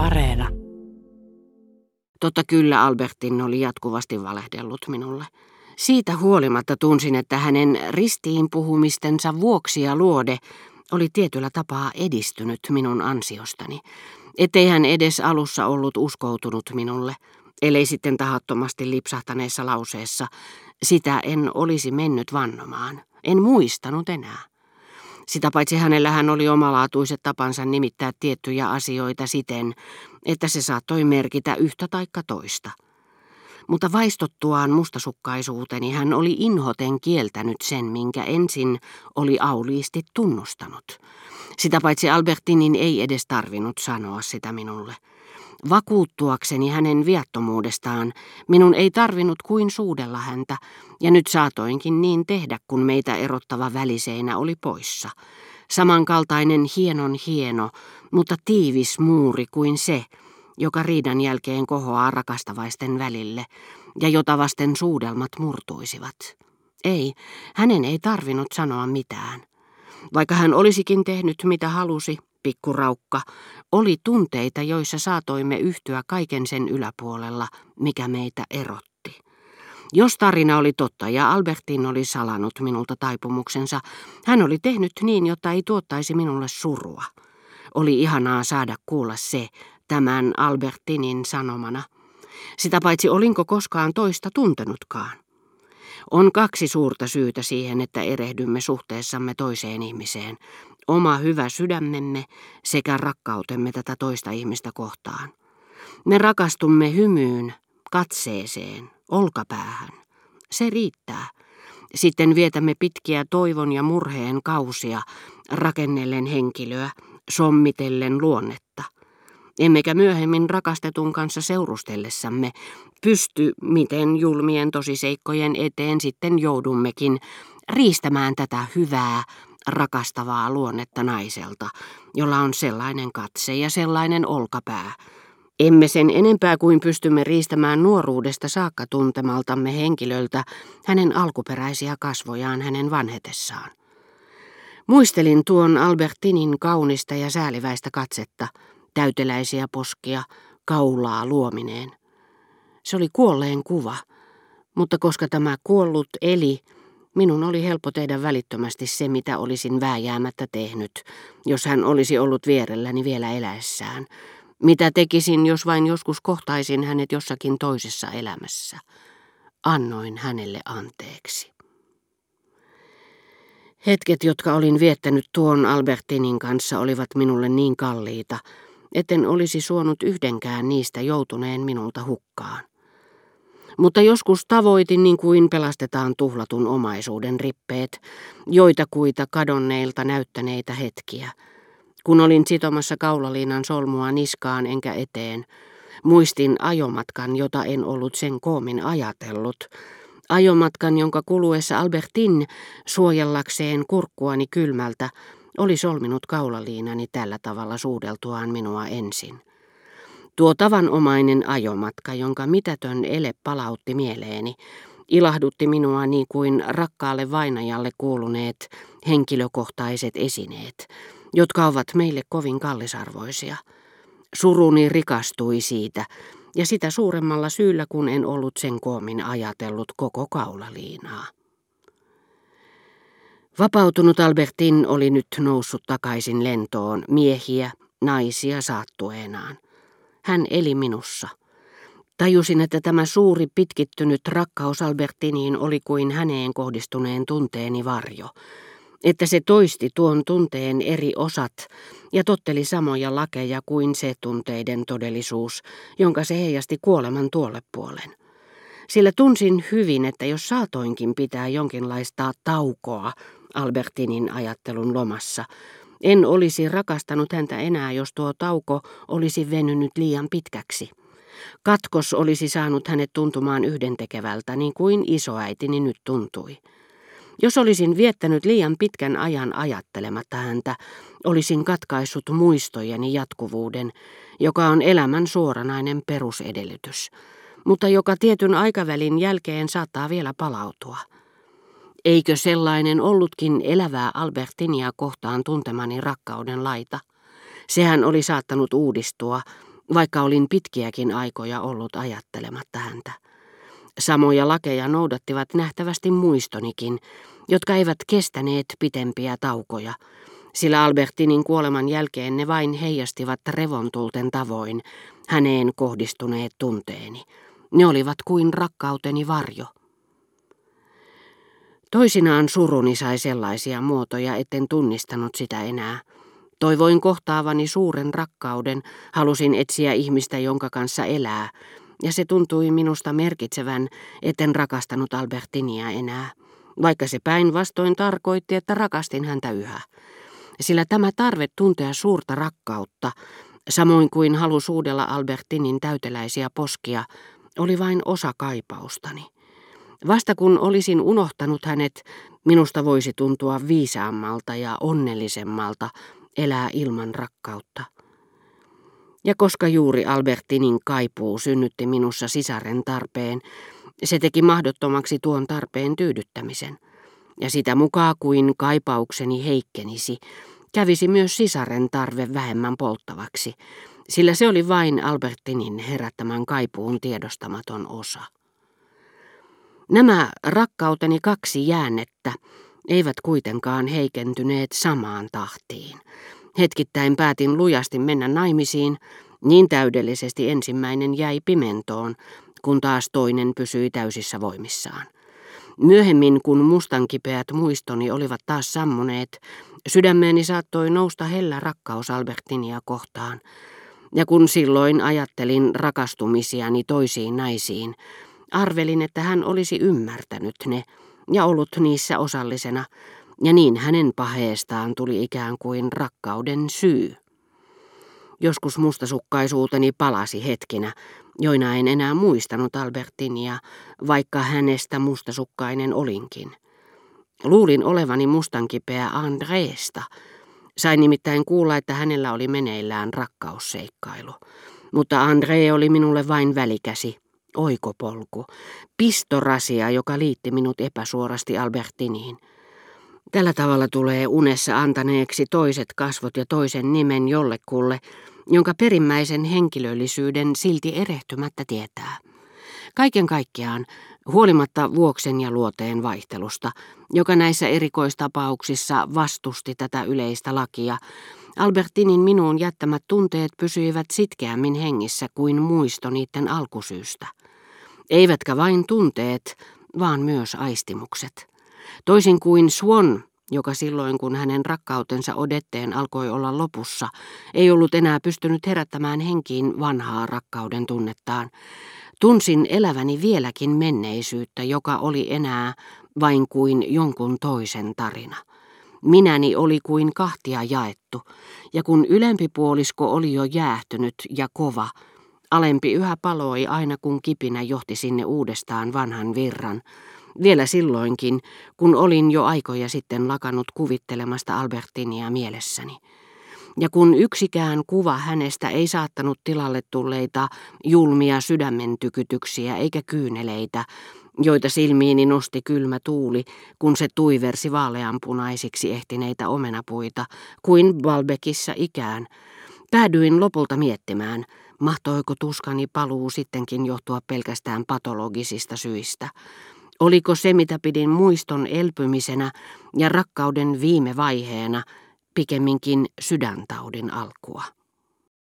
Areena. Totta kyllä Albertin oli jatkuvasti valehdellut minulle. Siitä huolimatta tunsin, että hänen ristiin puhumistensa vuoksi ja luode oli tietyllä tapaa edistynyt minun ansiostani. Ettei hän edes alussa ollut uskoutunut minulle, ellei sitten tahattomasti lipsahtaneessa lauseessa, sitä en olisi mennyt vannomaan. En muistanut enää. Sitä paitsi hänellähän oli omalaatuiset tapansa nimittää tiettyjä asioita siten, että se saattoi merkitä yhtä taikka toista. Mutta vaistottuaan mustasukkaisuuteni hän oli inhoten kieltänyt sen, minkä ensin oli auliisti tunnustanut. Sitä paitsi Albertinin ei edes tarvinnut sanoa sitä minulle. Vakuuttuakseni hänen viattomuudestaan minun ei tarvinnut kuin suudella häntä, ja nyt saatoinkin niin tehdä, kun meitä erottava väliseinä oli poissa. Samankaltainen hienon hieno, mutta tiivis muuri kuin se, joka riidan jälkeen kohoaa rakastavaisten välille, ja jota vasten suudelmat murtuisivat. Ei, hänen ei tarvinnut sanoa mitään. Vaikka hän olisikin tehnyt mitä halusi, pikkuraukka, oli tunteita, joissa saatoimme yhtyä kaiken sen yläpuolella, mikä meitä erotti. Jos tarina oli totta ja Albertin oli salannut minulta taipumuksensa, hän oli tehnyt niin, jotta ei tuottaisi minulle surua. Oli ihanaa saada kuulla se tämän Albertinin sanomana. Sitä paitsi olinko koskaan toista tuntenutkaan. On kaksi suurta syytä siihen, että erehdymme suhteessamme toiseen ihmiseen. Oma hyvä sydämemme sekä rakkautemme tätä toista ihmistä kohtaan. Me rakastumme hymyyn, katseeseen, olkapäähän. Se riittää. Sitten vietämme pitkiä toivon ja murheen kausia rakennellen henkilöä, sommitellen luonnetta. Emmekä myöhemmin rakastetun kanssa seurustellessamme pysty, miten julmien tosiseikkojen eteen sitten joudummekin, riistämään tätä hyvää, rakastavaa luonnetta naiselta, jolla on sellainen katse ja sellainen olkapää, emme sen enempää kuin pystymme riistämään nuoruudesta saakka tuntemaltamme henkilöltä hänen alkuperäisiä kasvojaan hänen vanhetessaan. Muistelin tuon Albertinin kaunista ja sääliväistä katsetta, täyteläisiä poskia, kaulaa luomineen. Se oli kuolleen kuva, mutta koska tämä kuollut eli, minun oli helppo tehdä välittömästi se, mitä olisin vääjäämättä tehnyt, jos hän olisi ollut vierelläni vielä eläessään, mitä tekisin, jos vain joskus kohtaisin hänet jossakin toisessa elämässä? Annoin hänelle anteeksi. Hetket, jotka olin viettänyt tuon Albertinin kanssa, olivat minulle niin kalliita, etten olisi suonut yhdenkään niistä joutuneen minulta hukkaan. Mutta joskus tavoitin niin kuin pelastetaan tuhlatun omaisuuden rippeet, joita kuita kadonneilta näyttäneitä hetkiä – kun olin sitomassa kaulaliinan solmua niskaan enkä eteen, muistin ajomatkan, jota en ollut sen koomin ajatellut. Ajomatkan, jonka kuluessa Albertin suojellakseen kurkkuani kylmältä oli solminut kaulaliinani tällä tavalla suudeltuaan minua ensin. Tuo tavanomainen ajomatka, jonka mitätön ele palautti mieleeni, ilahdutti minua niin kuin rakkaalle vainajalle kuuluneet henkilökohtaiset esineet, jotka ovat meille kovin kallisarvoisia. Suruni rikastui siitä, ja sitä suuremmalla syyllä, kun en ollut sen koomin ajatellut koko kaulaliinaa. Vapautunut Albertin oli nyt noussut takaisin lentoon miehiä, naisia saattueenaan. Hän eli minussa. Tajusin, että tämä suuri pitkittynyt rakkaus Albertiniin oli kuin häneen kohdistuneen tunteeni varjo että se toisti tuon tunteen eri osat ja totteli samoja lakeja kuin se tunteiden todellisuus, jonka se heijasti kuoleman tuolle puolen. Sillä tunsin hyvin, että jos saatoinkin pitää jonkinlaista taukoa Albertinin ajattelun lomassa, en olisi rakastanut häntä enää, jos tuo tauko olisi venynyt liian pitkäksi. Katkos olisi saanut hänet tuntumaan yhdentekevältä, niin kuin isoäitini nyt tuntui. Jos olisin viettänyt liian pitkän ajan ajattelematta häntä, olisin katkaissut muistojeni jatkuvuuden, joka on elämän suoranainen perusedellytys, mutta joka tietyn aikavälin jälkeen saattaa vielä palautua. Eikö sellainen ollutkin elävää Albertinia kohtaan tuntemani rakkauden laita? Sehän oli saattanut uudistua, vaikka olin pitkiäkin aikoja ollut ajattelematta häntä. Samoja lakeja noudattivat nähtävästi muistonikin, jotka eivät kestäneet pitempiä taukoja, sillä Albertinin kuoleman jälkeen ne vain heijastivat revontulten tavoin häneen kohdistuneet tunteeni. Ne olivat kuin rakkauteni varjo. Toisinaan suruni sai sellaisia muotoja, etten tunnistanut sitä enää. Toivoin kohtaavani suuren rakkauden, halusin etsiä ihmistä, jonka kanssa elää, ja se tuntui minusta merkitsevän, etten rakastanut Albertinia enää, vaikka se päinvastoin tarkoitti, että rakastin häntä yhä. Sillä tämä tarve tuntea suurta rakkautta, samoin kuin halu suudella Albertinin täyteläisiä poskia, oli vain osa kaipaustani. Vasta kun olisin unohtanut hänet, minusta voisi tuntua viisaammalta ja onnellisemmalta elää ilman rakkautta. Ja koska juuri Albertinin kaipuu synnytti minussa sisaren tarpeen, se teki mahdottomaksi tuon tarpeen tyydyttämisen. Ja sitä mukaan kuin kaipaukseni heikkenisi, kävisi myös sisaren tarve vähemmän polttavaksi, sillä se oli vain Albertinin herättämän kaipuun tiedostamaton osa. Nämä rakkauteni kaksi jäännettä eivät kuitenkaan heikentyneet samaan tahtiin. Hetkittäin päätin lujasti mennä naimisiin, niin täydellisesti ensimmäinen jäi pimentoon, kun taas toinen pysyi täysissä voimissaan. Myöhemmin, kun mustankipeät muistoni olivat taas sammuneet, sydämeeni saattoi nousta hellä rakkaus Albertinia kohtaan. Ja kun silloin ajattelin rakastumisiani toisiin naisiin, arvelin, että hän olisi ymmärtänyt ne ja ollut niissä osallisena, ja niin hänen paheestaan tuli ikään kuin rakkauden syy. Joskus mustasukkaisuuteni palasi hetkinä, joina en enää muistanut Albertinia, vaikka hänestä mustasukkainen olinkin. Luulin olevani mustankipeä Andreesta. Sain nimittäin kuulla, että hänellä oli meneillään rakkausseikkailu. Mutta Andre oli minulle vain välikäsi, oikopolku, pistorasia, joka liitti minut epäsuorasti Albertiniin. Tällä tavalla tulee unessa antaneeksi toiset kasvot ja toisen nimen jollekulle, jonka perimmäisen henkilöllisyyden silti erehtymättä tietää. Kaiken kaikkiaan, huolimatta vuoksen ja luoteen vaihtelusta, joka näissä erikoistapauksissa vastusti tätä yleistä lakia, Albertinin minuun jättämät tunteet pysyivät sitkeämmin hengissä kuin muisto niiden alkusyystä. Eivätkä vain tunteet, vaan myös aistimukset. Toisin kuin Swan, joka silloin kun hänen rakkautensa Odetteen alkoi olla lopussa, ei ollut enää pystynyt herättämään henkiin vanhaa rakkauden tunnettaan. Tunsin eläväni vieläkin menneisyyttä, joka oli enää vain kuin jonkun toisen tarina. Minäni oli kuin kahtia jaettu, ja kun ylempi puolisko oli jo jäähtynyt ja kova, alempi yhä paloi aina kun kipinä johti sinne uudestaan vanhan virran, vielä silloinkin, kun olin jo aikoja sitten lakannut kuvittelemasta Albertinia mielessäni. Ja kun yksikään kuva hänestä ei saattanut tilalle tulleita julmia sydämen tykytyksiä eikä kyyneleitä, joita silmiini nosti kylmä tuuli, kun se tuiversi vaaleanpunaisiksi ehtineitä omenapuita, kuin Balbekissa ikään, päädyin lopulta miettimään, mahtoiko tuskani paluu sittenkin johtua pelkästään patologisista syistä. Oliko se, mitä pidin muiston elpymisenä ja rakkauden viime vaiheena, pikemminkin sydäntaudin alkua?